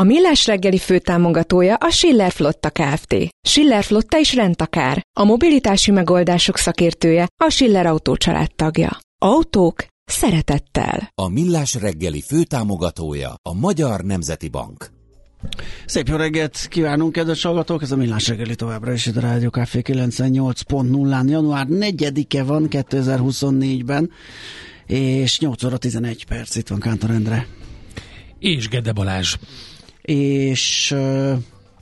A Millás reggeli főtámogatója a Schiller Flotta Kft. Schiller Flotta is rendtakár. A mobilitási megoldások szakértője a Schiller Autó tagja. Autók szeretettel. A Millás reggeli főtámogatója a Magyar Nemzeti Bank. Szép jó reggelt kívánunk, kedves hallgatók! Ez a Millás reggeli továbbra is itt a Rádió Café 98.0-án. Január 4-e van 2024-ben, és 8 óra 11 perc. Itt van Kántor Endre. És Gede Balázs és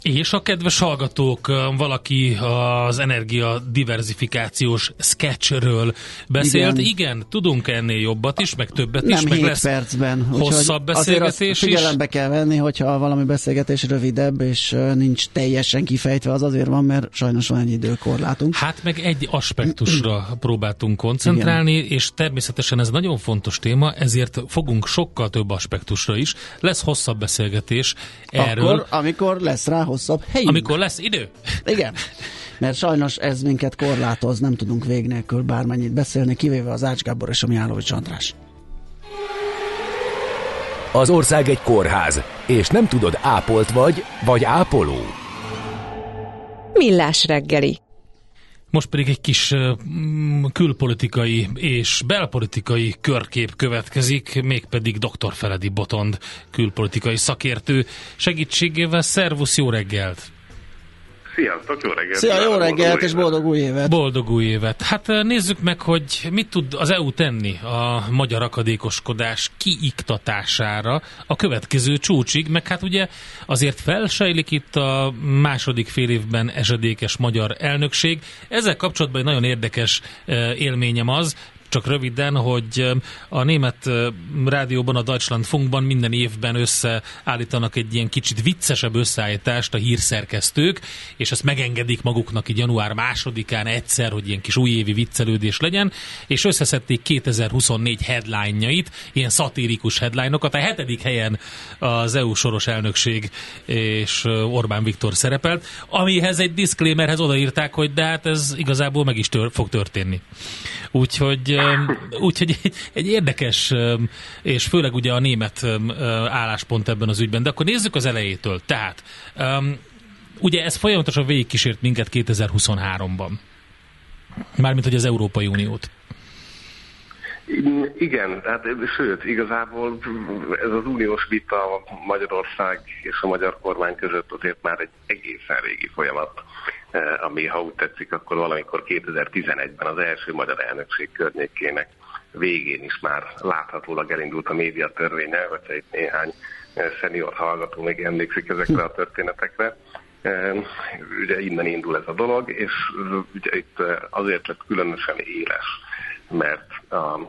és a kedves hallgatók, valaki az energia diversifikációs sketchről beszélt. Igen, Igen tudunk ennél jobbat is, meg többet Nem is, meg lesz percben. hosszabb beszélgetés is. Figyelembe kell venni, hogyha valami beszélgetés rövidebb, és nincs teljesen kifejtve, az azért van, mert sajnos van egy időkorlátunk. Hát meg egy aspektusra próbáltunk koncentrálni, Igen. és természetesen ez nagyon fontos téma, ezért fogunk sokkal több aspektusra is. Lesz hosszabb beszélgetés erről. Akkor, amikor lesz rá hosszabb helyünk. Amikor lesz idő. Igen. Mert sajnos ez minket korlátoz, nem tudunk vég nélkül bármennyit beszélni, kivéve az Ács Gábor és a Mihálovics András. Az ország egy kórház, és nem tudod, ápolt vagy, vagy ápoló. Millás reggeli. Most pedig egy kis külpolitikai és belpolitikai körkép következik, mégpedig dr. Feledi Botond külpolitikai szakértő segítségével. Szervusz, jó reggelt! Sziasztok, jó reggelt! Szia, jó reggelt, és boldog új évet! Boldog új évet! Hát nézzük meg, hogy mit tud az EU tenni a magyar akadékoskodás kiiktatására a következő csúcsig, meg hát ugye azért felsejlik itt a második fél évben esedékes magyar elnökség. Ezzel kapcsolatban egy nagyon érdekes élményem az, csak röviden, hogy a német rádióban, a Deutschland Funkban minden évben összeállítanak egy ilyen kicsit viccesebb összeállítást a hírszerkesztők, és ezt megengedik maguknak így január másodikán egyszer, hogy ilyen kis újévi viccelődés legyen, és összeszedték 2024 headline-jait, ilyen szatirikus headline-okat. A hetedik helyen az EU soros elnökség és Orbán Viktor szerepelt, amihez egy disclaimerhez odaírták, hogy de hát ez igazából meg is tör, fog történni. Úgyhogy, úgyhogy egy, érdekes, és főleg ugye a német álláspont ebben az ügyben. De akkor nézzük az elejétől. Tehát, ugye ez folyamatosan végigkísért minket 2023-ban. Mármint, hogy az Európai Uniót. Igen, hát sőt, igazából ez az uniós vita Magyarország és a magyar kormány között azért már egy egészen régi folyamat, ami, ha úgy tetszik, akkor valamikor 2011-ben az első magyar elnökség környékének végén is már láthatólag elindult a médiatörvénye, hogyha itt néhány eh, szenior hallgató még emlékszik ezekre a történetekre. Eh, ugye innen indul ez a dolog, és ugye itt azért lett különösen éles mert a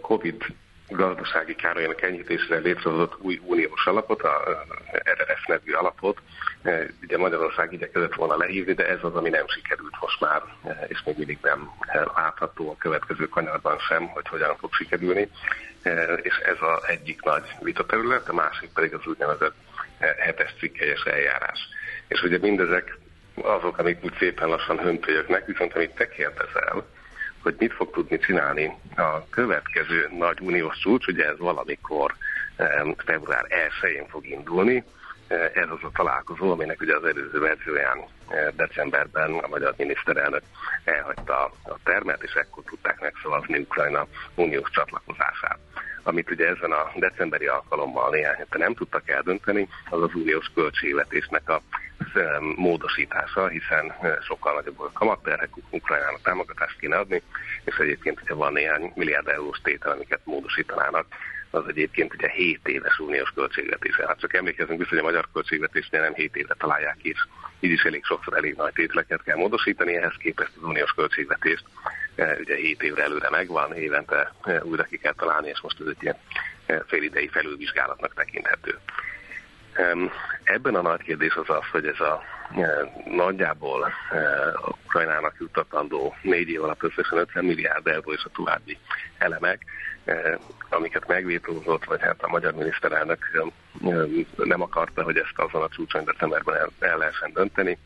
COVID gazdasági károlyanak enyhítésre létrehozott új uniós alapot, a RRF nevű alapot, ugye Magyarország igyekezett volna lehívni, de ez az, ami nem sikerült most már, és még mindig nem látható a következő kanyarban sem, hogy hogyan fog sikerülni. És ez az egyik nagy vitaterület, a másik pedig az úgynevezett hetes cikkelyes eljárás. És ugye mindezek azok, amik úgy szépen lassan hömpölyögnek, viszont amit te kérdezel, hogy mit fog tudni csinálni a következő nagy uniós csúcs, ugye ez valamikor február 1-én fog indulni, eh, ez az a találkozó, aminek ugye az előző verzióján eh, decemberben a magyar miniszterelnök elhagyta a termet, és ekkor tudták megszavazni Ukrajna uniós csatlakozását. Amit ugye ezen a decemberi alkalommal néhány hete nem tudtak eldönteni, az az uniós költségvetésnek a módosítása, hiszen sokkal nagyobb a kamatterhek, Ukrajnának támogatást kéne adni, és egyébként, hogyha van néhány milliárd eurós tétel, amiket módosítanának, az egyébként ugye 7 éves uniós költségvetés. Hát csak emlékezünk vissza, hogy a magyar költségvetésnél nem 7 évre találják és így is elég sokszor elég nagy tételeket kell módosítani, ehhez képest az uniós költségvetést ugye 7 évre előre megvan, évente újra ki kell találni, és most ez egy ilyen félidei felülvizsgálatnak tekinthető. Ebben a nagy kérdés az az, hogy ez a nagyjából Ukrajnának juttatandó négy év alatt összesen 50 milliárd euró és a további elemek, amiket megvétózott, vagy hát a magyar miniszterelnök nem akarta, hogy ezt azon a csúcson decemberben el, el lehessen dönteni.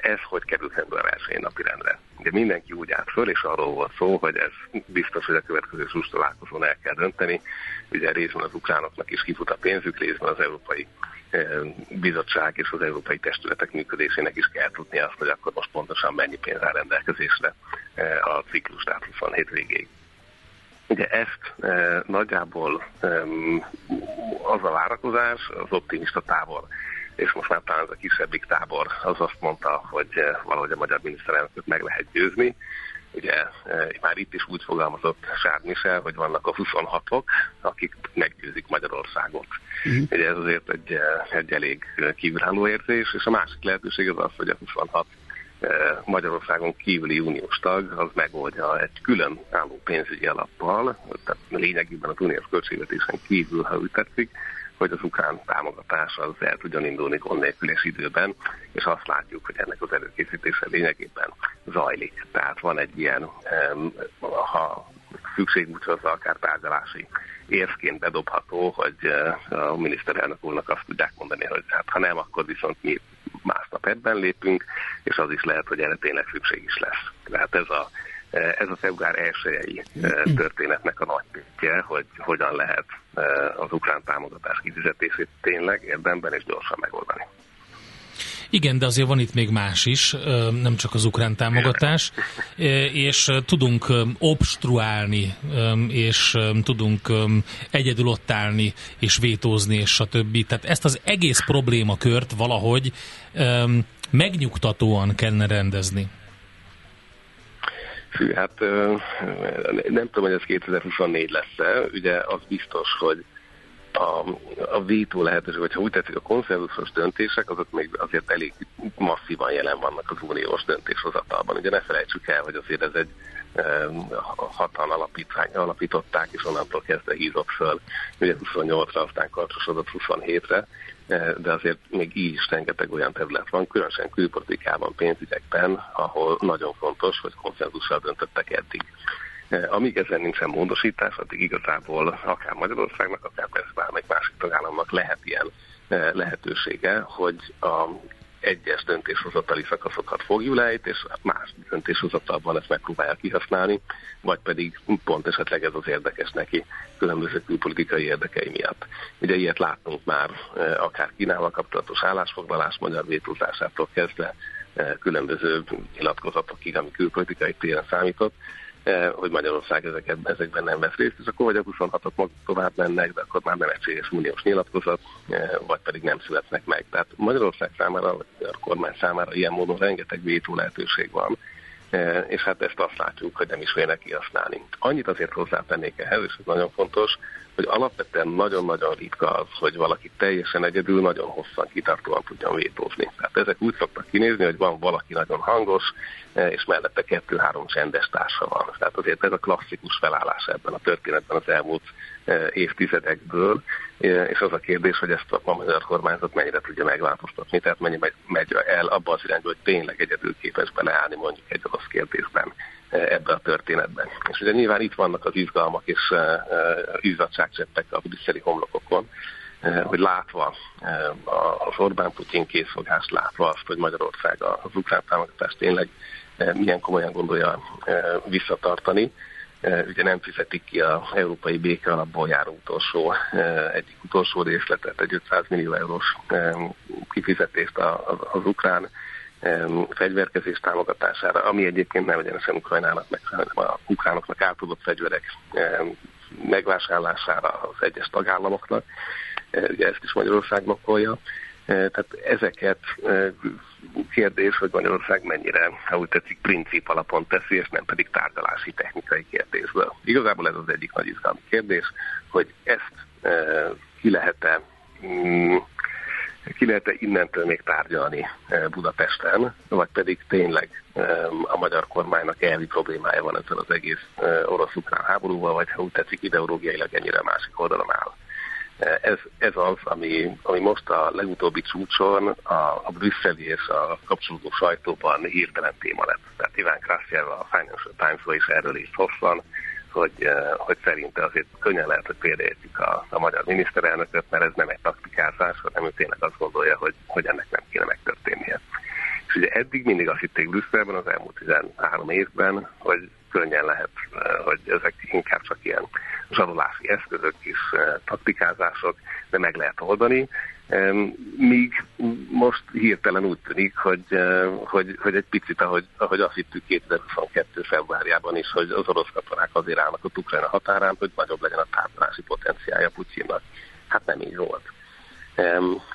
Ez hogy ebben a verseny napirendre? Ugye mindenki úgy állt föl, és arról volt szó, hogy ez biztos, hogy a következő csúcs találkozón el kell dönteni. Ugye részben az ukránoknak is kifut a pénzük, részben az európai bizottság és az európai testületek működésének is kell tudni azt, hogy akkor most pontosan mennyi pénz áll rendelkezésre a ciklus, tehát 27 végéig. Ugye ezt e, nagyjából e, az a várakozás, az optimista tábor, és most már talán ez a kisebbik tábor az azt mondta, hogy e, valahogy a magyar miniszterelnököt meg lehet győzni. Ugye e, már itt is úgy fogalmazott Sár Michel, hogy vannak a 26-ok, akik meggyőzik Magyarországot. Uh-huh. Ugye ez azért egy, e, egy elég kívülálló érzés, és a másik lehetőség az az, hogy a 26 Magyarországon kívüli uniós tag az megoldja egy külön álló pénzügyi alappal, tehát lényegében az uniós költségvetésen kívül, ha úgy tetszik, hogy az ukrán támogatás az el tudjon indulni gond nélkül és időben, és azt látjuk, hogy ennek az előkészítése lényegében zajlik. Tehát van egy ilyen, ha szükség mutatva akár tárgyalási érvként bedobható, hogy a miniszterelnök úrnak azt tudják mondani, hogy hát ha nem, akkor viszont mi másnap ebben lépünk, és az is lehet, hogy erre tényleg szükség is lesz. Tehát ez a, ez a február elsőjei történetnek a nagy tétje, hogy hogyan lehet az ukrán támogatás kifizetését tényleg érdemben és gyorsan megoldani. Igen, de azért van itt még más is, nem csak az ukrán támogatás, és tudunk obstruálni, és tudunk egyedül ott állni, és vétózni, és stb. Tehát ezt az egész problémakört valahogy megnyugtatóan kellene rendezni. Fű, hát nem tudom, hogy ez 2024 lesz-e. Ugye az biztos, hogy a, a vétó lehetőség, vagy ha úgy tetszik, a konszenzusos döntések, azok még azért elég masszívan jelen vannak az uniós döntéshozatalban. Ugye ne felejtsük el, hogy azért ez egy hatan alapítvány alapították, és onnantól kezdve hízott föl, ugye 28-ra, aztán karcsosodott 27-re, de azért még így is rengeteg olyan terület van, különösen külpolitikában, pénzügyekben, ahol nagyon fontos, hogy konszenzussal döntöttek eddig. Amíg ezen nincsen módosítás, addig igazából akár Magyarországnak, akár persze bármelyik másik tagállamnak lehet ilyen lehetősége, hogy a egyes döntéshozatali szakaszokat fogjul ejt, és más döntéshozatalban ezt megpróbálja kihasználni, vagy pedig pont esetleg ez az érdekes neki különböző külpolitikai érdekei miatt. Ugye ilyet láttunk már akár Kínával kapcsolatos állásfoglalás magyar vétózásától kezdve különböző nyilatkozatokig, ami külpolitikai téren számított, hogy Magyarország ezeket, ezekben nem vesz részt, és akkor vagy a 26-ok maguk tovább mennek, de akkor már nem egységes uniós nyilatkozat, eh, vagy pedig nem születnek meg. Tehát Magyarország számára, vagy a kormány számára ilyen módon rengeteg vétó lehetőség van, eh, és hát ezt azt látjuk, hogy nem is vélnek kihasználni. Annyit azért hozzátennék ehhez, és ez nagyon fontos, hogy alapvetően nagyon-nagyon ritka az, hogy valaki teljesen egyedül nagyon hosszan kitartóan tudjon vétózni. Tehát ezek úgy szoktak kinézni, hogy van valaki nagyon hangos, e, és mellette kettő-három csendes társa van. Tehát azért ez a klasszikus felállás ebben a történetben az elmúlt évtizedekből, e, és az a kérdés, hogy ezt a magyar kormányzat mennyire tudja megváltoztatni, tehát mennyi megy el abba az irányba, hogy tényleg egyedül képes beleállni mondjuk egy orosz kérdésben ebbe a történetben. És ugye nyilván itt vannak az izgalmak és izzadságcseppek a brüsszeli homlokokon, hogy látva az Orbán-Putin készfogást, látva azt, hogy Magyarország az ukrán támogatást tényleg milyen komolyan gondolja visszatartani, ugye nem fizetik ki a európai béke alapból járó utolsó, egyik utolsó részletet, egy 500 millió eurós kifizetést az ukrán fegyverkezés támogatására, ami egyébként nem egyenesen Ukrajnának, meg hanem a ukránoknak átadott fegyverek megvásárlására az egyes tagállamoknak. E, ugye ezt is Magyarország blokkolja. E, tehát ezeket e, kérdés, hogy Magyarország mennyire, ha úgy tetszik, princip alapon teszi, és nem pedig tárgyalási technikai kérdésből. Igazából ez az egyik nagy izgalmi kérdés, hogy ezt ki lehet-e mm, ki lehet -e innentől még tárgyalni eh, Budapesten, vagy pedig tényleg eh, a magyar kormánynak elvi problémája van ezzel az egész eh, orosz-ukrán háborúval, vagy ha úgy tetszik, ideológiailag ennyire a másik oldalon áll. Ez, ez az, ami, ami most a legutóbbi csúcson a, a brüsszeli és a kapcsolódó sajtóban hirtelen téma lett. Tehát Iván Krasjev a Financial times is erről is hosszan, hogy, hogy szerinte azért könnyen lehet, hogy példaértik a, a magyar miniszterelnököt, mert ez nem egy taktikázás, hanem ő tényleg azt gondolja, hogy, hogy ennek nem kéne megtörténnie. És ugye eddig mindig azt hitték Brüsszelben az elmúlt 13 évben, hogy könnyen lehet, hogy ezek inkább csak ilyen zsarolási eszközök és taktikázások, de meg lehet oldani. Míg most hirtelen úgy tűnik, hogy, hogy, hogy egy picit, ahogy, ahogy azt hittük 2022. februárjában is, hogy az orosz katonák azért állnak a Ukrajna határán, hogy nagyobb legyen a tárgyalási potenciálja Putyinnak. Hát nem így volt.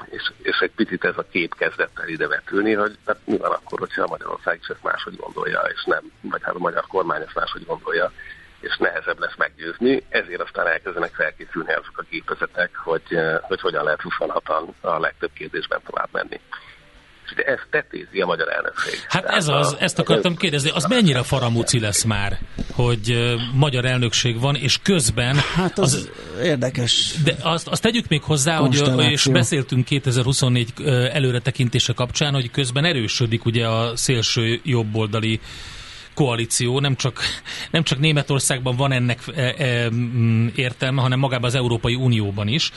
És, és egy picit ez a kép kezdett el ide vetülni, hogy hát mi van akkor, hogyha Magyarország is ezt máshogy gondolja, és nem, vagy hát a magyar kormány ezt máshogy gondolja, és nehezebb lesz meggyőzni, ezért aztán elkezdenek felkészülni azok a gépezetek, hogy, hogy hogyan lehet 26-an a legtöbb kérdésben tovább menni. De ezt tetézi a magyar elnökség. Hát ez az, ezt akartam kérdezni, az mennyire faramúci lesz már, hogy magyar elnökség van, és közben... Hát az, az érdekes. De azt, azt tegyük még hozzá, hogy, és beszéltünk 2024 előretekintése kapcsán, hogy közben erősödik ugye a szélső jobboldali koalíció, nem csak, nem csak Németországban van ennek értelme, hanem magában az Európai Unióban is.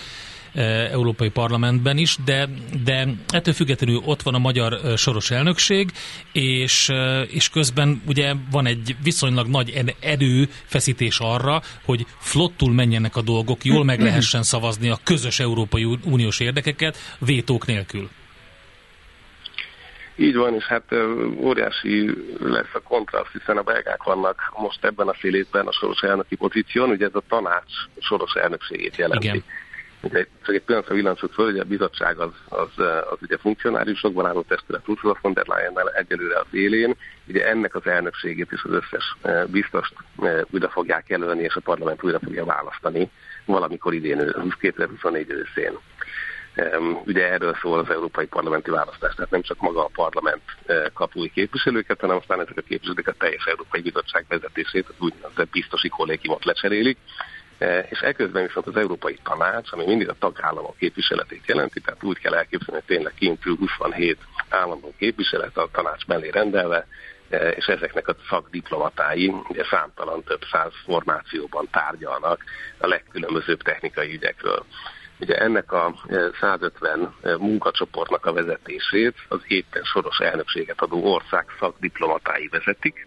Európai Parlamentben is, de, de ettől függetlenül ott van a magyar soros elnökség, és, és közben ugye van egy viszonylag nagy erőfeszítés arra, hogy flottul menjenek a dolgok, jól meg lehessen szavazni a közös Európai Uniós érdekeket vétók nélkül. Így van, és hát óriási lesz a kontraszt, hiszen a belgák vannak most ebben a fél évben a soros elnöki pozíción, ugye ez a tanács soros elnökségét jelenti. Igen. Ugye, csak egy pillanatra villancsuk föl, hogy a bizottság az, az, az ugye funkcionáriusokban álló testület Ursula von der Leyen-nel egyelőre az élén. Ugye ennek az elnökségét is az összes biztost újra fogják jelölni, és a parlament újra fogja választani valamikor idén, 2024 őszén. Ugye erről szól az európai parlamenti választás, tehát nem csak maga a parlament kap új képviselőket, hanem aztán ezek a képviselők a teljes Európai Bizottság vezetését, az úgynevezett biztosi kollégiumot lecserélik, és ekközben viszont az Európai Tanács, ami mindig a tagállamok képviseletét jelenti, tehát úgy kell elképzelni, hogy tényleg kintül 27 állandó képviselet a tanács mellé rendelve, és ezeknek a szakdiplomatái ugye számtalan több száz formációban tárgyalnak a legkülönbözőbb technikai ügyekről. Ugye ennek a 150 munkacsoportnak a vezetését az éppen soros elnökséget adó ország szakdiplomatái vezetik,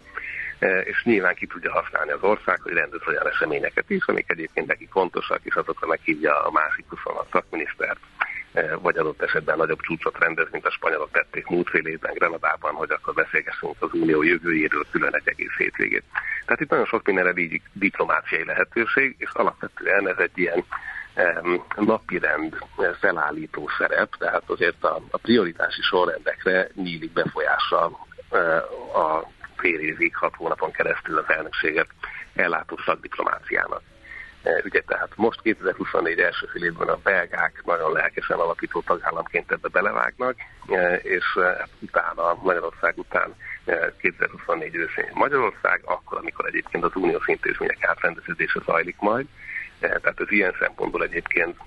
és nyilván ki tudja használni az ország, hogy rendez olyan eseményeket is, amik egyébként neki fontosak, és azokra meghívja a másik 26 szakminisztert, vagy adott esetben nagyobb csúcsot rendez, mint a spanyolok tették múlt fél évben Grenadában, hogy akkor beszélgessünk az unió jövőjéről külön egy egész hétvégét. Tehát itt nagyon sok mindenre diplomáciai lehetőség, és alapvetően ez egy ilyen napirend felállító szerep, tehát azért a, a prioritási sorrendekre nyílik befolyása e, a fél évig, hat hónapon keresztül az elnökséget ellátó szakdiplomáciának. E, ugye tehát most 2024 első fél évben a belgák nagyon lelkesen alapító tagállamként ebbe belevágnak, e, és hát utána, Magyarország után 2024 őszén Magyarország, akkor, amikor egyébként az uniós intézmények átrendeződése zajlik majd, tehát az ilyen szempontból egyébként,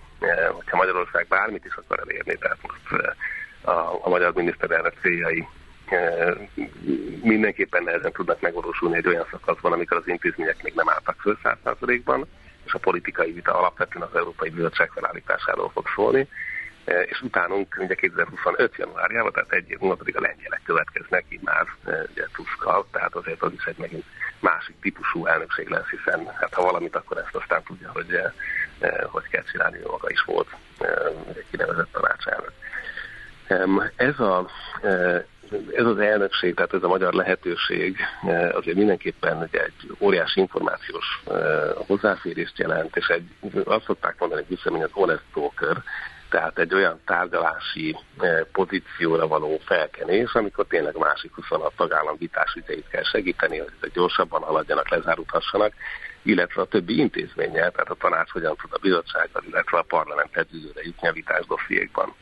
hogyha Magyarország bármit is akar elérni, tehát most a, a magyar miniszterelnök céljai mindenképpen nehezen tudnak megvalósulni egy olyan szakaszban, amikor az intézmények még nem álltak föl százszázalékban, és a politikai vita alapvetően az Európai Bizottság felállításáról fog szólni, és utánunk ugye 2025. januárjában, tehát egy év múlva pedig a lengyelek következnek, így már ugye Tuskal, tehát azért az is egy megint másik típusú elnökség lesz, hiszen hát ha valamit, akkor ezt aztán tudja, hogy hogy kell csinálni, maga is volt kinevezett tanácselnök. Ez a ez az elnökség, tehát ez a magyar lehetőség azért mindenképpen egy, egy óriási információs hozzáférést jelent, és egy, azt szokták mondani, hogy visszamény az honest talker, tehát egy olyan tárgyalási pozícióra való felkenés, amikor tényleg másik 26 tagállam vitás ügyeit kell segíteni, hogy gyorsabban haladjanak, lezárulhassanak, illetve a többi intézménnyel, tehát a tanács hogyan tud a bizottsággal, illetve a parlament együttőre jutni a vitás dossziékban.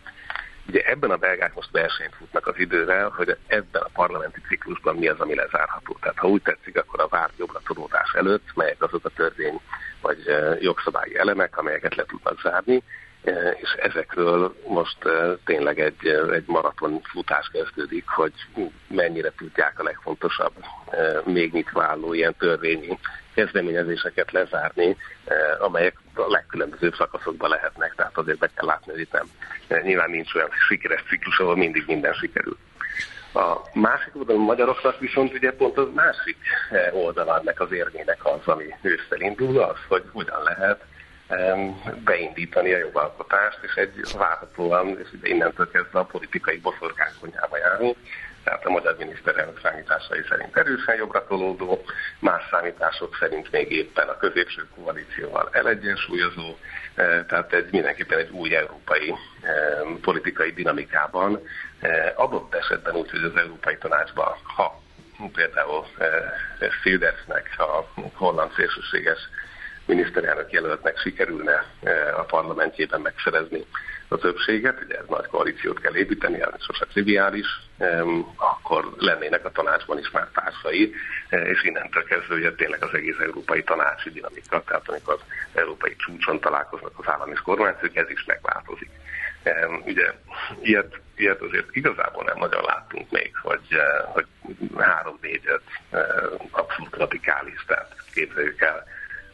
Ugye ebben a belgák most versenyt futnak az idővel, hogy ebben a parlamenti ciklusban mi az, ami lezárható. Tehát ha úgy tetszik, akkor a várt jobbra tudódás előtt, melyek azok a törvény vagy jogszabályi elemek, amelyeket le tudnak zárni, és ezekről most tényleg egy, egy maraton futás kezdődik, hogy mennyire tudják a legfontosabb még nyitváló ilyen törvényi kezdeményezéseket lezárni, amelyek a legkülönbözőbb szakaszokban lehetnek, tehát azért be kell látni, hogy itt nem. Nyilván nincs olyan sikeres ciklus, ahol mindig minden sikerül. A másik oldalon magyaroknak viszont ugye pont az másik oldalán ennek az érmének az, ami ősszel indul, az, hogy hogyan lehet beindítani a jogalkotást, és egy várhatóan, és innentől kezdve a politikai boszorkánykonyhába járunk, tehát a magyar miniszterelnök számításai szerint erősen jobbra tolódó, más számítások szerint még éppen a középső koalícióval elegyensúlyozó, e, tehát egy mindenképpen egy új európai e, politikai dinamikában e, adott esetben úgy, hogy az Európai Tanácsban, ha például Fildersnek, a holland szélsőséges miniszterelnök jelöltnek sikerülne a parlamentjében megszerezni a többséget, ugye ez nagy koalíciót kell építeni, ez sose triviális, akkor lennének a tanácsban is már társai, e, és innentől kezdve ugye tényleg az egész európai tanácsi dinamika, tehát amikor az európai csúcson találkoznak az állam és kormányfők, ez is megváltozik. Ugye ilyet, ilyet azért igazából nem nagyon láttunk még, hogy, e, hogy három-négyet e, abszolút radikális, tehát képzeljük el,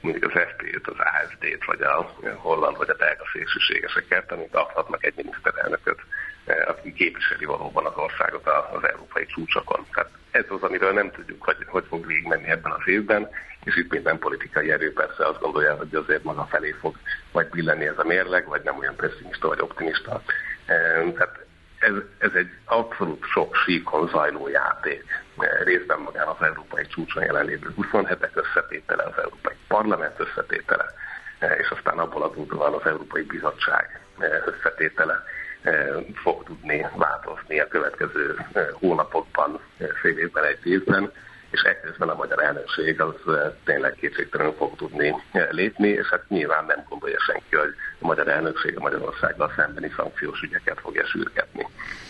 mondjuk az FP-t, az AFD-t, vagy a holland, vagy a belga szélsőségeseket, amik adhatnak egy miniszterelnököt, eh, aki képviseli valóban az országot az európai csúcsokon. Tehát ez az, amiről nem tudjuk, hogy, hogy fog végigmenni ebben az évben, és itt minden politikai erő persze azt gondolja, hogy azért maga felé fog vagy billenni ez a mérleg, vagy nem olyan pessimista vagy optimista. Eh, tehát ez, ez egy abszolút sok síkon zajló játék. Részben magán az európai csúcson jelenlévő 27-ek összetétele, az európai parlament összetétele, és aztán abból adódóan az Európai Bizottság összetétele fog tudni változni a következő hónapokban, fél évben, egy évben és ekközben a magyar elnökség az tényleg kétségtelenül fog tudni lépni, és hát nyilván nem gondolja senki, hogy a magyar elnökség a Magyarországgal szembeni szankciós ügyeket fogja sürgetni.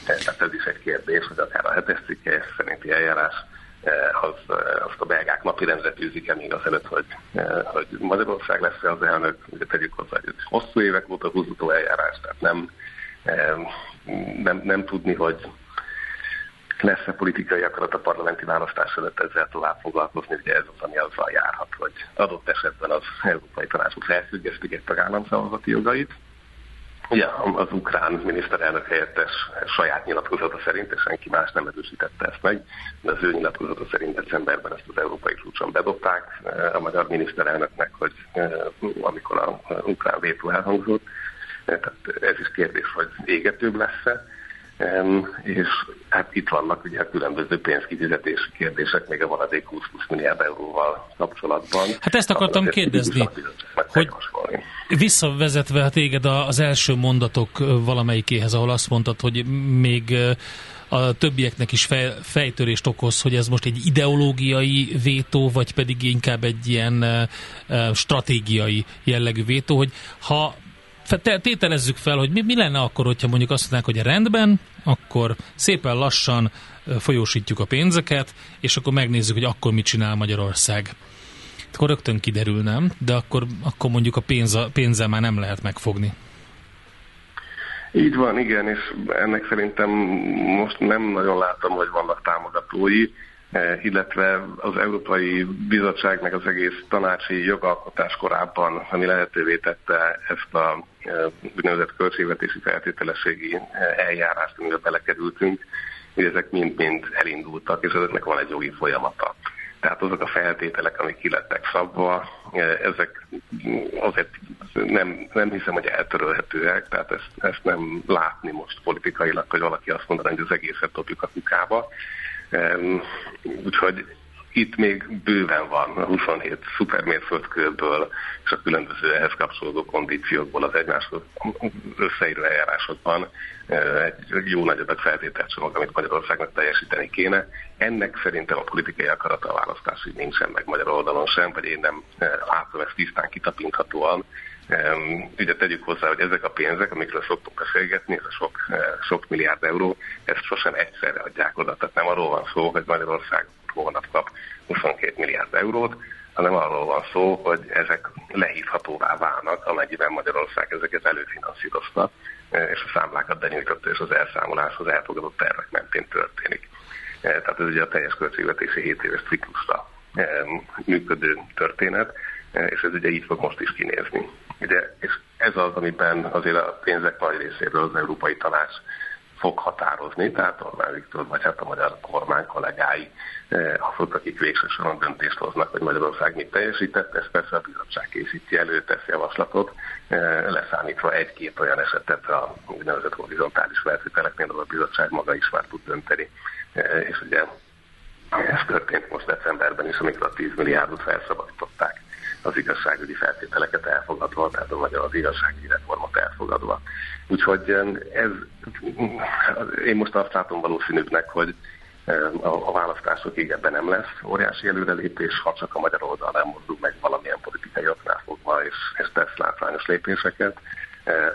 Tehát ez is egy kérdés, hogy akár a hetes cikke szerinti eljárás az, azt a belgák napi rendre tűzik-e még azelőtt, hogy, hogy Magyarország lesz az elnök, ugye tegyük hozzá, hogy hosszú évek óta húzható eljárás, tehát nem, nem, nem tudni, hogy lesz-e politikai akarat a parlamenti választás előtt ezzel tovább foglalkozni, ugye ez az, ami azzal járhat, hogy adott esetben az Európai Tanácsot felfüggesztik egy tagállam szavazati jogait. Ugye az ukrán miniszterelnök helyettes saját nyilatkozata szerint, és senki más nem erősítette ezt meg, de az ő nyilatkozata szerint decemberben ezt az európai csúcson bedobták a magyar miniszterelnöknek, hogy amikor az ukrán vétó elhangzott, tehát ez is kérdés, hogy égetőbb lesz-e és hát itt vannak ugye a különböző pénzkifizetési kérdések, még a maradék 20 milliárd euróval kapcsolatban. Hát ezt akartam kérdezni, hogy visszavezetve hát téged az első mondatok valamelyikéhez, ahol azt mondtad, hogy még a többieknek is fej, fejtörést okoz, hogy ez most egy ideológiai vétó, vagy pedig inkább egy ilyen stratégiai jellegű vétó, hogy ha tételezzük fel, hogy mi, mi lenne akkor, hogyha mondjuk azt mondanák, hogy rendben, akkor szépen lassan folyósítjuk a pénzeket, és akkor megnézzük, hogy akkor mit csinál Magyarország. Akkor rögtön kiderül, nem? De akkor, akkor mondjuk a pénz, pénzzel már nem lehet megfogni. Így van, igen, és ennek szerintem most nem nagyon látom, hogy vannak támogatói. Eh, illetve az Európai Bizottság meg az egész tanácsi jogalkotás korábban, ami lehetővé tette ezt a úgynevezett költségvetési feltételességi eh, eljárást, amivel belekerültünk, hogy ezek mind-mind elindultak, és ezeknek van egy jogi folyamata. Tehát azok a feltételek, amik kilettek szabva, ezek azért nem, nem hiszem, hogy eltörölhetőek, tehát ezt, ezt nem látni most politikailag, hogy valaki azt mondaná, hogy az egészet dobjuk a kukába, Úgyhogy itt még bőven van a 27 szupermérföldkőből és a különböző ehhez kapcsolódó kondíciókból az egymáshoz összeíró eljárásokban egy jó nagy adag feltételcsomag, amit Magyarországnak teljesíteni kéne. Ennek szerintem a politikai akarata a választásig nincsen meg magyar oldalon sem, vagy én nem látom ezt tisztán kitapinthatóan, Ugye tegyük hozzá, hogy ezek a pénzek, amikről szoktunk beszélgetni, ez a sok, eh, sok milliárd euró, ezt sosem egyszerre adják oda. Tehát nem arról van szó, hogy Magyarország holnap kap 22 milliárd eurót, hanem arról van szó, hogy ezek lehívhatóvá válnak, amennyiben Magyarország ezeket előfinanszírozta, és a számlákat benyújtotta, és az elszámolás az elfogadott tervek mentén történik. Tehát ez ugye a teljes költségvetési 7 éves ciklusra működő történet, és ez ugye így fog most is kinézni. Ugye, és ez az, amiben azért a pénzek nagy részéről az Európai Tanács fog határozni, tehát Orbán Viktor, vagy hát a magyar kormány kollégái, azok, akik végső soron döntést hoznak, hogy Magyarország mit teljesített, ezt persze a bizottság készíti elő, tesz javaslatot, leszámítva egy-két olyan esetet a úgynevezett horizontális feltételeknél, ahol a bizottság maga is már tud dönteni. És ugye ez történt most decemberben is, amikor a 10 milliárdot felszabadították az igazságügyi feltételeket elfogadva, tehát magyar az igazságügyi reformot elfogadva. Úgyhogy ez, én most azt látom valószínűbbnek, hogy a, választásokig ebben nem lesz óriási előrelépés, ha csak a magyar oldal nem mozdul meg valamilyen politikai oknál fogva, és, és tesz látványos lépéseket,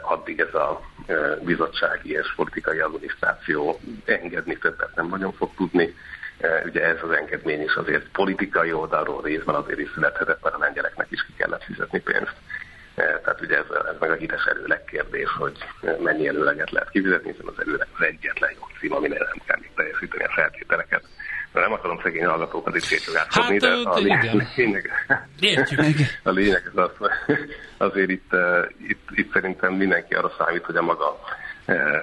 addig ez a bizottsági és politikai adminisztráció engedni többet nem nagyon fog tudni. Ugye ez az engedmény is azért politikai oldalról részben azért is születhetett, mert a lengyeleknek is ki kellett fizetni pénzt. Tehát ugye ez, ez meg a híres előleg kérdés, hogy mennyi előleget lehet kifizetni, hiszen az előleg az egyetlen jogcím, aminél nem kell még teljesíteni a feltételeket. De nem akarom szegény hallgatókat itt szétjogáskodni, hát, de a lényeg, lényeg, a lényeg az az, azért itt, itt, itt szerintem mindenki arra számít, hogy a maga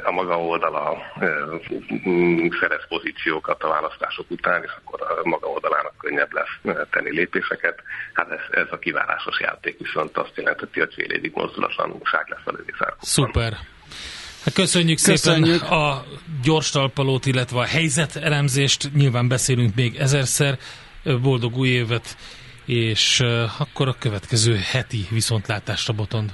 a maga oldala szerez pozíciókat a választások után, és akkor a maga oldalának könnyebb lesz tenni lépéseket. Hát ez, ez a kiválásos játék viszont azt jelenteti, hogy fél évig mozdulatlanság lesz a lövészárkóban. Szuper. Hát köszönjük, köszönjük szépen a gyors talpalót, illetve a helyzet elemzést. Nyilván beszélünk még ezerszer. Boldog új évet, és akkor a következő heti viszontlátásra botond.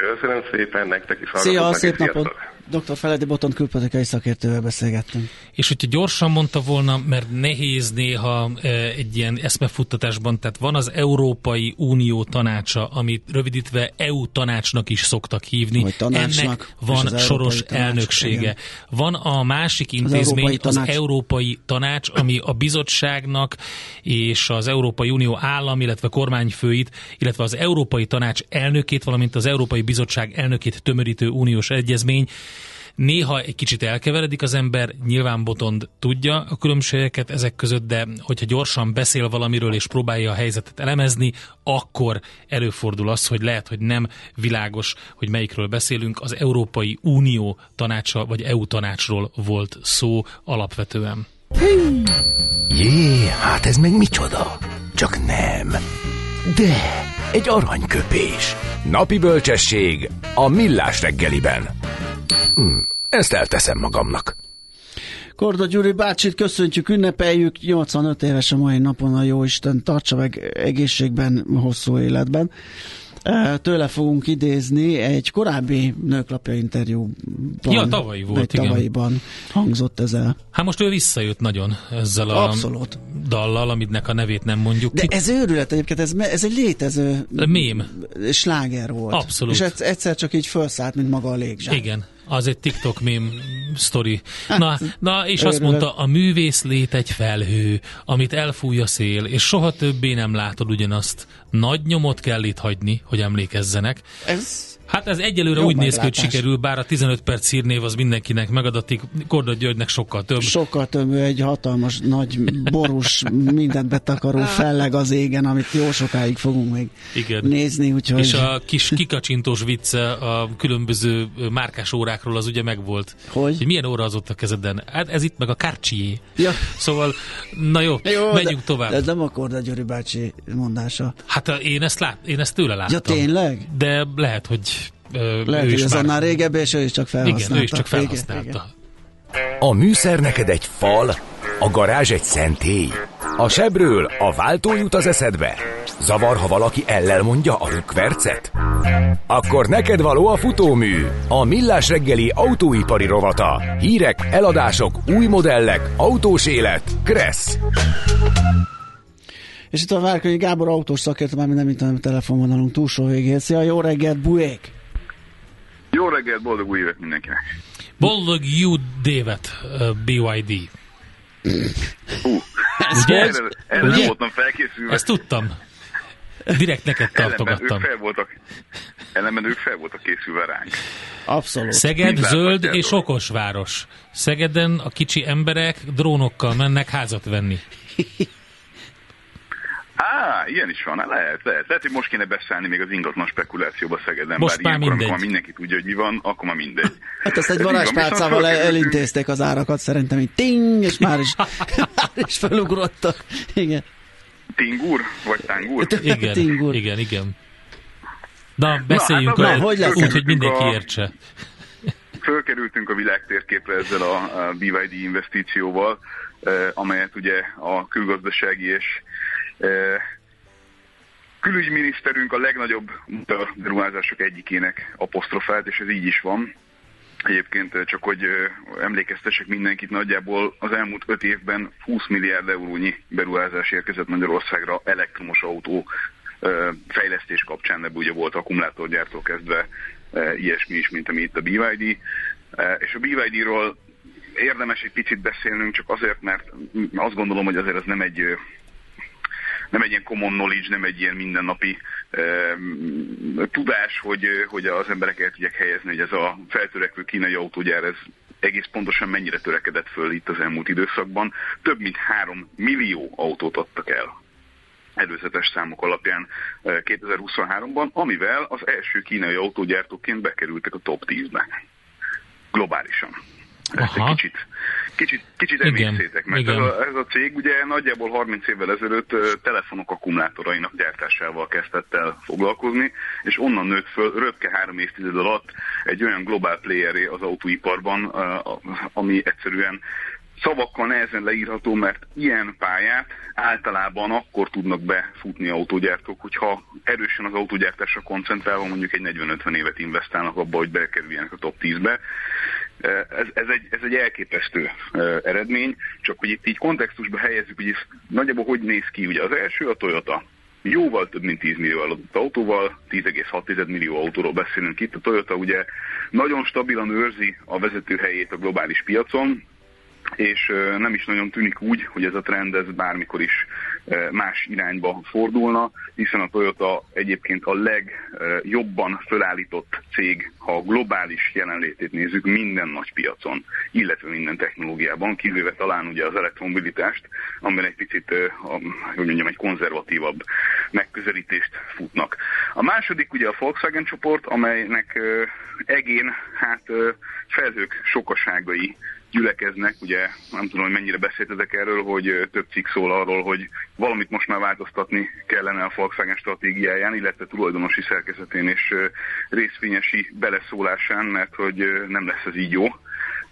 Köszönöm szépen, nektek is Szia, szép napot! Dr. Feledi Boton külpolitikai szakértővel beszélgettünk. És hogyha gyorsan mondta volna, mert nehéz néha e, egy ilyen eszmefuttatásban, tehát van az Európai Unió tanácsa, amit rövidítve EU tanácsnak is szoktak hívni. Ennek van soros tanács, elnöksége. Igen. Van a másik intézmény, az Európai, az Európai Tanács, ami a bizottságnak és az Európai Unió állam, illetve kormányfőit, illetve az Európai Tanács elnökét, valamint az Európai Bizottság elnökét tömörítő uniós egyezmény, Néha egy kicsit elkeveredik az ember, nyilván Botond tudja a különbségeket ezek között, de hogyha gyorsan beszél valamiről és próbálja a helyzetet elemezni, akkor előfordul az, hogy lehet, hogy nem világos, hogy melyikről beszélünk. Az Európai Unió tanácsa vagy EU tanácsról volt szó alapvetően. Jé, hát ez meg micsoda? Csak nem. De, egy aranyköpés. Napi bölcsesség a millás reggeliben. Hm, ezt elteszem magamnak. Korda Gyuri bácsit köszöntjük, ünnepeljük, 85 éves a mai napon, a Jóisten tartsa meg egészségben, hosszú életben. Tőle fogunk idézni egy korábbi nőklapja interjúban. Ja, tavalyi volt, igen. Tavalyiban hangzott ez el. Hát most ő visszajött nagyon ezzel a Abszolút. dallal, aminek a nevét nem mondjuk De ki. ez őrület egyébként, ez, ez egy létező mém. sláger volt. Abszolút. És egyszer csak így felszállt, mint maga a légzsák. Igen. Az egy TikTok mém sztori. Na, na, és azt mondta, a művész lét egy felhő, amit elfúj a szél, és soha többé nem látod ugyanazt. Nagy nyomot kell itt hagyni, hogy emlékezzenek. Ez Hát ez egyelőre Jó úgy meglátás. néz ki, hogy sikerül, bár a 15 perc hírnév az mindenkinek megadatik, Korda Györgynek sokkal több. Sokkal több, ő egy hatalmas, nagy, borús, mindent betakaró felleg az égen, amit jó sokáig fogunk még Igen. nézni. Úgyhogy... És a kis kikacsintós vicce a különböző márkás órákról az ugye megvolt. Hogy? hogy milyen óra az ott a kezeden? Hát ez itt meg a Cartier. Ja. Szóval, na jó, jó megyünk de, tovább. De ez nem a Korda György bácsi mondása. Hát én ezt, lát, én ezt tőle láttam. Ja, tényleg? De lehet, hogy lehet, hogy ez már... annál régebbi, és ő is csak felhasználta. Igen, ő is csak felhasználta. Igen, igen. A műszer neked egy fal, a garázs egy szentély. A sebről a váltó jut az eszedbe. Zavar, ha valaki ellel mondja a rükvercet? Akkor neked való a futómű, a millás reggeli autóipari rovata. Hírek, eladások, új modellek, autós élet. Kressz. És itt a Várkonyi Gábor autós szakértő, már nem mint a telefonvonalunk túlsó végén. Szia, jó reggelt, Bujék! Jó reggelt, boldog új évet mindenkinek! Boldog jó dévet, uh, BYD! Hú, ugye? erre, erre ugye? nem voltam felkészülve. Ezt tudtam. Direkt neked tartogattam. Ellenben ők fel voltak, ellenben ők fel voltak készülve ránk. Abszolút. Szeged Mind zöld és okos város. Szegeden a kicsi emberek drónokkal mennek házat venni. Á, ilyen is van, lehet, lehet. Lehet, hogy most kéne beszállni még az ingatlan spekulációba Szegeden. Most bár már ilyenkor, mindegy. amikor mindenki tudja, hogy mi van, akkor már mindegy. Hát ezt egy varázspálcával el- elintézték az árakat, szerintem így ting, és már is, már is felugrottak. Igen. Tingur, vagy tángur? Igen, Tingur. igen, igen. Na, beszéljünk Na, hát Na, hogy lesz? úgy, hogy mindenki A- értse. Fölkerültünk a világ térképre ezzel a, BYD investícióval, eh, amelyet ugye a külgazdasági és külügyminiszterünk a legnagyobb beruházások egyikének apostrofált, és ez így is van. Egyébként csak, hogy emlékeztessek mindenkit, nagyjából az elmúlt öt évben 20 milliárd eurónyi beruházás érkezett Magyarországra elektromos autó fejlesztés kapcsán, ebben ugye volt akkumulátorgyártól kezdve ilyesmi is, mint ami itt a BYD. És a BYD-ról érdemes egy picit beszélnünk, csak azért, mert azt gondolom, hogy azért ez nem egy nem egy ilyen common knowledge, nem egy ilyen mindennapi um, tudás, hogy, hogy az emberek el tudják helyezni, hogy ez a feltörekvő kínai autógyár, ez egész pontosan mennyire törekedett föl itt az elmúlt időszakban. Több mint 3 millió autót adtak el előzetes számok alapján eh, 2023-ban, amivel az első kínai autógyártóként bekerültek a top 10-be. Globálisan. Ezt Aha. egy kicsit, kicsit, kicsit emészétek, mert igen. ez a, ez a cég ugye nagyjából 30 évvel ezelőtt telefonok akkumulátorainak gyártásával kezdett el foglalkozni, és onnan nőtt föl röpke három évtized alatt egy olyan globál playeré az autóiparban, ami egyszerűen szavakkal nehezen leírható, mert ilyen pályát általában akkor tudnak befutni autógyártók, hogyha erősen az autógyártásra koncentrálva mondjuk egy 40-50 évet investálnak abba, hogy bekerüljenek a top 10-be. Ez, ez, egy, ez egy elképesztő eredmény, csak hogy itt így kontextusba helyezzük, hogy ez nagyjából hogy néz ki. Ugye az első a Toyota, jóval több mint 10 millió eladott autóval, 10,6 millió autóról beszélünk itt. A Toyota ugye nagyon stabilan őrzi a vezető helyét a globális piacon, és nem is nagyon tűnik úgy, hogy ez a trend ez bármikor is más irányba fordulna, hiszen a Toyota egyébként a legjobban fölállított cég, ha a globális jelenlétét nézzük minden nagy piacon, illetve minden technológiában, kivéve talán ugye az elektromobilitást, amiben egy picit, hogy mondjam, egy konzervatívabb megközelítést futnak. A második ugye a Volkswagen csoport, amelynek egén hát felhők sokaságai gyülekeznek, ugye nem tudom, hogy mennyire beszéltetek erről, hogy több cikk szól arról, hogy valamit most már változtatni kellene a Volkswagen stratégiáján, illetve tulajdonosi szerkezetén és részvényesi beleszólásán, mert hogy nem lesz ez így jó.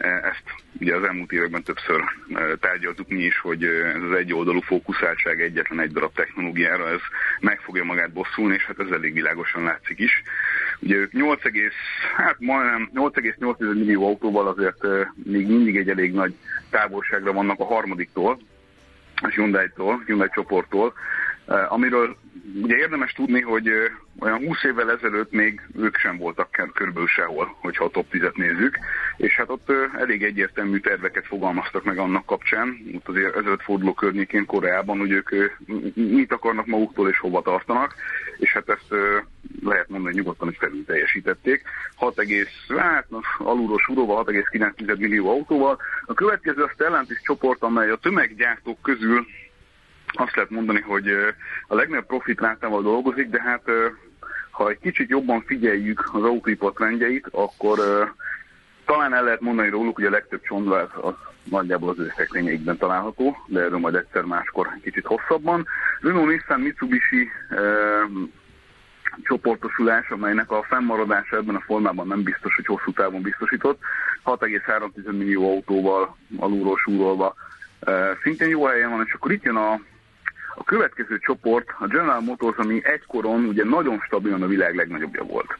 E, Ezt ugye az elmúlt években többször e, tárgyaltuk mi is, hogy e, ez az egyoldalú fókuszáltság egyetlen egy darab technológiára, ez meg fogja magát bosszulni, és hát ez elég világosan látszik is. Ugye ők 8, hát majdnem 8,8 millió autóval azért még mindig egy elég nagy távolságra vannak a harmadiktól, a Hyundai-tól, Hyundai csoporttól, amiről ugye érdemes tudni, hogy olyan 20 évvel ezelőtt még ők sem voltak körülbelül sehol, hogyha a top 10-et nézzük, és hát ott elég egyértelmű terveket fogalmaztak meg annak kapcsán, ott azért ezelőtt forduló környékén Koreában, hogy ők mit akarnak maguktól és hova tartanak, és hát ezt eh, lehet mondani nyugodtan, hogy felül teljesítették. 6, hát alulról súróval 6,9 millió autóval. A következő a Stellantis csoport, amely a tömeggyártók közül azt lehet mondani, hogy a legnagyobb profit rátával dolgozik, de hát ha egy kicsit jobban figyeljük az autóipar trendjeit, akkor talán el lehet mondani róluk, hogy a legtöbb csontvár az nagyjából az ő szekrényeikben található, de erről majd egyszer máskor kicsit hosszabban. Renault Nissan Mitsubishi csoportosulás, amelynek a fennmaradása ebben a formában nem biztos, hogy hosszú távon biztosított. 6,3 millió autóval alulról súrolva e, szintén jó helyen van, és akkor itt jön a, a következő csoport, a General Motors, ami egykoron ugye nagyon stabilan a világ legnagyobbja volt.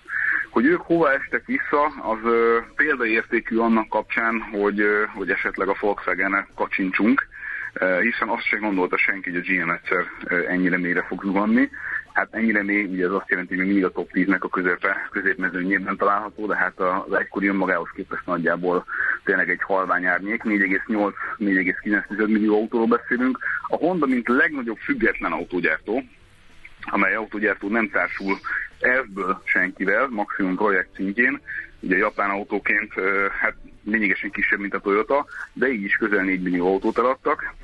Hogy ők hova estek vissza, az ö, példaértékű annak kapcsán, hogy, ö, hogy esetleg a Volkswagen-nek kacsincsunk, ö, hiszen azt sem gondolta senki, hogy a GM egyszer ö, ennyire mélyre fog zuhanni. Hát ennyire mély, ugye ez azt jelenti, hogy mindig a top 10-nek a közepe, középmezőnyében található, de hát az egykori önmagához képest nagyjából tényleg egy halvány árnyék, 4,8-4,9 millió autóról beszélünk. A Honda, mint legnagyobb független autógyártó, amely autógyártó nem társul elvből senkivel, maximum projekt szintjén. Ugye japán autóként hát lényegesen kisebb, mint a Toyota, de így is közel 4 millió autót eladtak.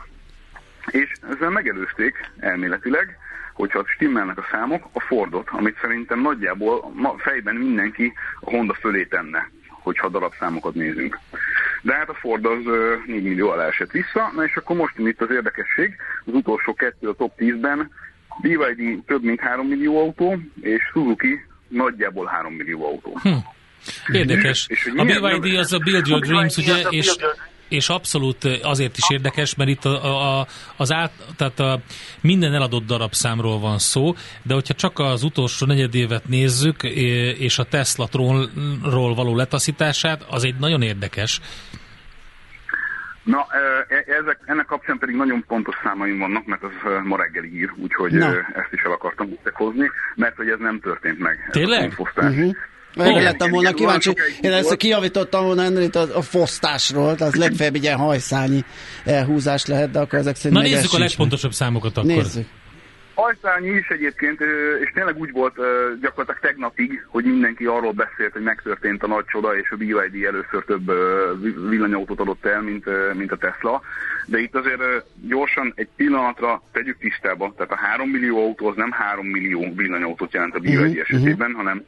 És ezzel megelőzték elméletileg, hogyha stimmelnek a számok, a Fordot, amit szerintem nagyjából ma fejben mindenki a Honda fölé tenne, hogyha darabszámokat nézünk. De hát a Ford az 4 millió alá esett vissza, na és akkor most itt az érdekesség, az utolsó kettő a top 10-ben, BYD több mint 3 millió autó, és Suzuki nagyjából 3 millió autó. Hm. Érdekes. És, és a BYD az a Build Your Dreams, ugye, és és abszolút azért is érdekes, mert itt a, a, az át, tehát a minden eladott darabszámról van szó, de hogyha csak az utolsó negyed évet nézzük, és a Tesla trónról való letaszítását, az egy nagyon érdekes. Na, e, ezek, ennek kapcsán pedig nagyon pontos számaim vannak, mert az ma reggel ír, úgyhogy Na. ezt is el akartam hozni, mert hogy ez nem történt meg. Tényleg? Uh-huh. Erre lettem volna kíváncsi. Én ezt kijavítottam volna ennél a, a fosztásról, tehát legfeljebb egy ilyen hajszányi elhúzás lehet, de akkor ezek szerint Na nézzük a legfontosabb számokat akkor. Nézzük. Hajszányi is egyébként, és tényleg úgy volt gyakorlatilag tegnapig, hogy mindenki arról beszélt, hogy megtörtént a nagy csoda, és a BYD először több villanyautót adott el, mint, mint a Tesla. De itt azért gyorsan egy pillanatra tegyük tisztába, tehát a 3 millió autó az nem 3 millió villanyautót jelent a BYD uh-huh, esetében, uh-huh. hanem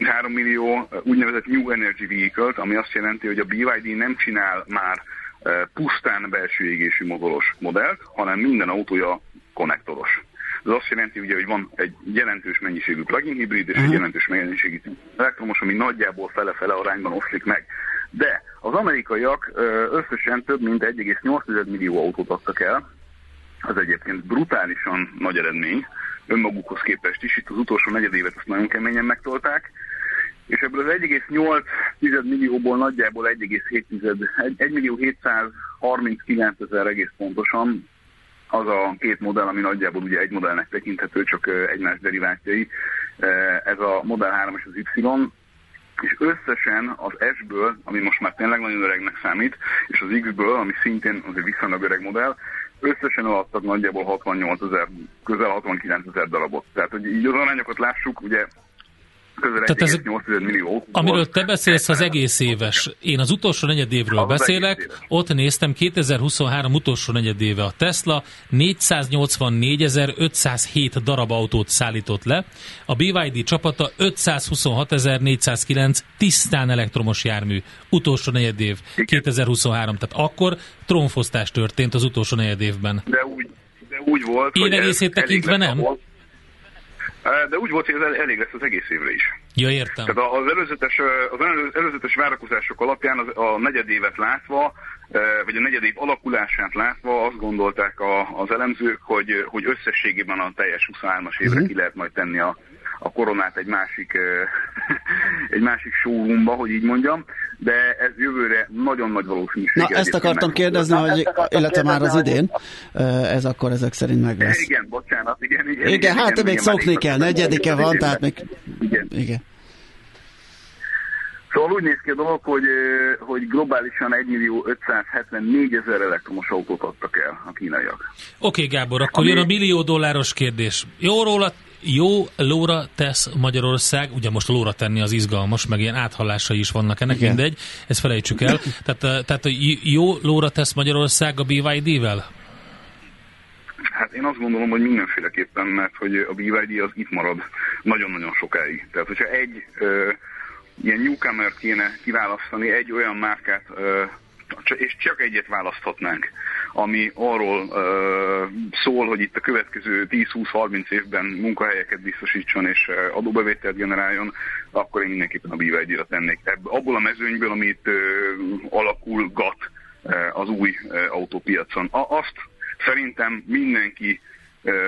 3 millió úgynevezett New Energy vehicle ami azt jelenti, hogy a BYD nem csinál már pusztán belső égésű motoros modellt, hanem minden autója konnektoros. Ez azt jelenti, ugye, hogy van egy jelentős mennyiségű plug-in hibrid és uh-huh. egy jelentős mennyiségű elektromos, ami nagyjából fele-fele arányban oszlik meg. De az amerikaiak összesen több mint 1,8 millió autót adtak el, az egyébként brutálisan nagy eredmény, önmagukhoz képest is. Itt az utolsó negyed évet azt nagyon keményen megtolták, és ebből az 1,8 millióból nagyjából 1,7 1 millió 739 ezer egész pontosan az a két modell, ami nagyjából ugye egy modellnek tekinthető, csak egymás derivációi. Ez a Model 3 és az Y, és összesen az S-ből, ami most már tényleg nagyon öregnek számít, és az X-ből, ami szintén azért viszonylag öreg modell, összesen alattak nagyjából 68 ezer, közel 69 ezer darabot. Tehát, hogy így az arányokat lássuk, ugye közel Tehát ez, millió. Amiről te beszélsz, az egész éves. Én az utolsó negyedévről az beszélek, az ott néztem 2023 utolsó negyedéve a Tesla 484.507 darab autót szállított le, a BYD csapata 526.409 tisztán elektromos jármű utolsó negyedév 2023. Tehát akkor trónfosztás történt az utolsó negyedévben. De úgy, de úgy volt, Évegészét tekintve nem? Volt de úgy volt, hogy ez elég lesz az egész évre is. Ja, értem. Tehát az előzetes, az előzetes várakozások alapján az, a negyedévet látva, vagy a negyedév alakulását látva azt gondolták a, az elemzők, hogy, hogy összességében a teljes 23-as évre uh-huh. ki lehet majd tenni a, a koronát egy másik, egy másik showroomba, hogy így mondjam, de ez jövőre nagyon nagy valószínűség. Na, ezt akartam kérdezni, Na, hogy, illetve már az idén, ez akkor ezek szerint meg lesz. Igen, bocsánat, igen, igen. Igen, igen hát igen, még szokni kell, negyedike van, tehát még... Igen. igen. Szóval úgy néz ki a dolog, hogy, hogy globálisan 1 millió 574 ezer elektromos autót adtak el a kínaiak. Oké, okay, Gábor, akkor Ami... jön a millió dolláros kérdés. Jó róla jó lóra tesz Magyarország, ugye most lóra tenni az izgalmas, meg ilyen áthallásai is vannak ennek, Igen. mindegy, ezt felejtsük el. Tehát, eh, tehát jó lóra tesz Magyarország a BYD-vel? Hát én azt gondolom, hogy mindenféleképpen, mert hogy a BYD az itt marad nagyon-nagyon sokáig. Tehát, hogyha egy ö, ilyen newcomer kéne kiválasztani, egy olyan márkát, ö, és csak egyet választhatnánk, ami arról uh, szól, hogy itt a következő 10-20-30 évben munkahelyeket biztosítson és adóbevételt generáljon, akkor én mindenképpen a BYD-ra tennék. Ebből, abból a mezőnyből, amit uh, alakulgat uh, az új uh, autópiacon. A, azt szerintem mindenki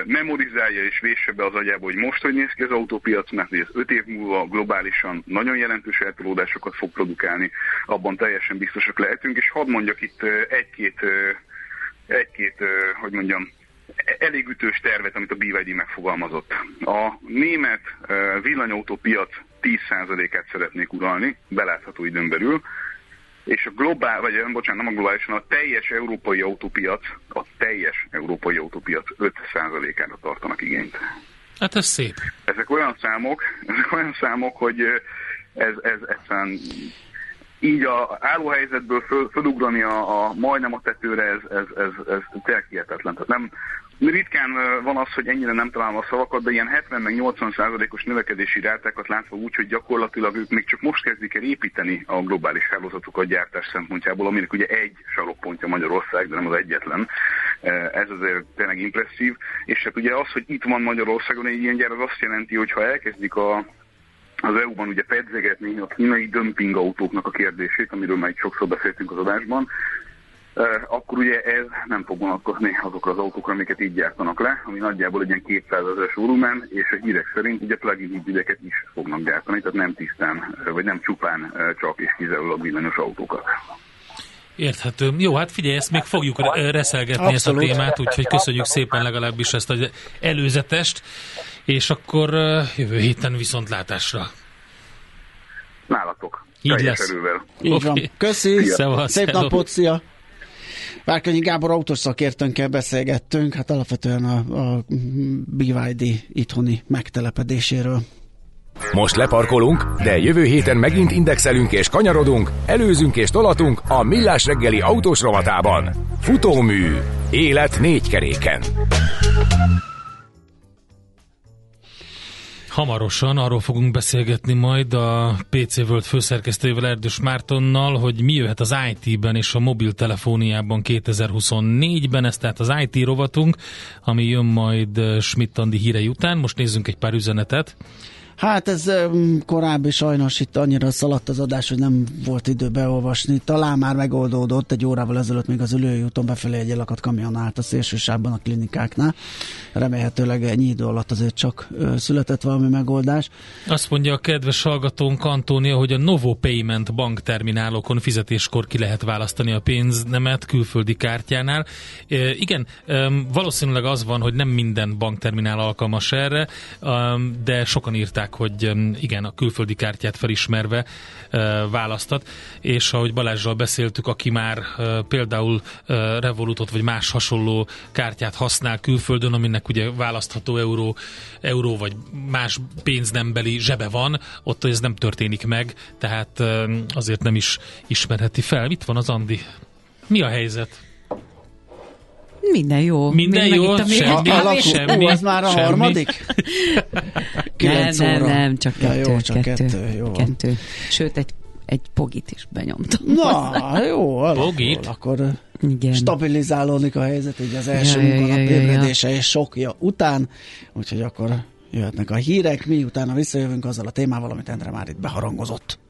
memorizálja és vésse be az agyába, hogy most hogy néz ki az autópiac, mert ez 5 év múlva globálisan nagyon jelentős eltolódásokat fog produkálni, abban teljesen biztosak lehetünk, és hadd mondjak itt egy-két egy-két, hogy mondjam, elég ütős tervet, amit a BYD megfogalmazott. A német villanyautópiac 10%-át szeretnék uralni, belátható időn belül, és a globál, vagy bocsánat, nem a globálisan, a teljes európai autópiac, a teljes európai autópiac 5%-ára tartanak igényt. Hát ez szép. Ezek olyan számok, ezek olyan számok, hogy ez, ez egyszerűen így a állóhelyzetből föl, fölugrani a, a majdnem a tetőre, ez, ez, ez, ez tényleg hihetetlen. Tehát nem, ritkán van az, hogy ennyire nem találom a szavakat, de ilyen 70 meg 80 százalékos növekedési rátákat látva úgy, hogy gyakorlatilag ők még csak most kezdik el építeni a globális hálózatukat gyártás szempontjából, aminek ugye egy sarokpontja Magyarország, de nem az egyetlen. Ez azért tényleg impresszív. És hát ugye az, hogy itt van Magyarországon egy ilyen gyár, az azt jelenti, hogy ha elkezdik a az EU-ban ugye pedzegetni a kínai dömping autóknak a kérdését, amiről már sokszor beszéltünk az adásban, akkor ugye ez nem fog vonatkozni azokra az autókra, amiket így gyártanak le, ami nagyjából egy ilyen 200 ezeres volumen, és a hírek szerint ugye plug-in hibrideket is fognak gyártani, tehát nem tisztán, vagy nem csupán csak és kizárólag villanyos autókat. Érthető. Jó, hát figyelj, ezt még fogjuk reszelgetni Abszolút. ezt a témát, úgyhogy köszönjük szépen legalábbis ezt az előzetest, és akkor jövő héten viszontlátásra. Nálatok. Így lesz. Erővel. Így okay. van. Köszi, Szevasz, szép napot, szia! Várkanyi Gábor autószakértőnkkel beszélgettünk, hát alapvetően a, a BYD itthoni megtelepedéséről. Most leparkolunk, de jövő héten megint indexelünk és kanyarodunk, előzünk és tolatunk a Millás reggeli autós rovatában. Futómű. Élet négy keréken. Hamarosan arról fogunk beszélgetni majd a PC World főszerkesztőjével Erdős Mártonnal, hogy mi jöhet az IT-ben és a mobiltelefóniában 2024-ben, ez tehát az IT rovatunk, ami jön majd Schmidt-Andi hírei után. Most nézzünk egy pár üzenetet. Hát ez korábbi sajnos itt annyira szaladt az adás, hogy nem volt idő beolvasni. Talán már megoldódott egy órával ezelőtt még az ülői úton befelé egy elakat kamion állt a szélsősában a klinikáknál. Remélhetőleg ennyi idő alatt azért csak született valami megoldás. Azt mondja a kedves hallgatónk Antónia, hogy a Novo Payment bankterminálokon fizetéskor ki lehet választani a pénznemet külföldi kártyánál. E, igen, valószínűleg az van, hogy nem minden bankterminál alkalmas erre, de sokan írták mondták, hogy igen, a külföldi kártyát felismerve választat, és ahogy Balázsral beszéltük, aki már például Revolutot vagy más hasonló kártyát használ külföldön, aminek ugye választható euró, euró vagy más pénznembeli zsebe van, ott ez nem történik meg, tehát azért nem is ismerheti fel. Mit van az Andi? Mi a helyzet? Minden jó. Minden Még jó, semmi, alakul, semmi, Ó, az már a semmi. harmadik? nem, nem, nem, csak Ja, kettő. jó, csak kettő, kettő, jó kettő. Sőt, egy, egy pogit is benyomtam. Na, jó, alakul, Bogit? akkor Igen. stabilizálódik a helyzet, így az első Ja, ja, munkanap ja, ja, ja. ébredése és sokja után, úgyhogy akkor jöhetnek a hírek, mi utána visszajövünk azzal a témával, amit Endre már itt beharangozott.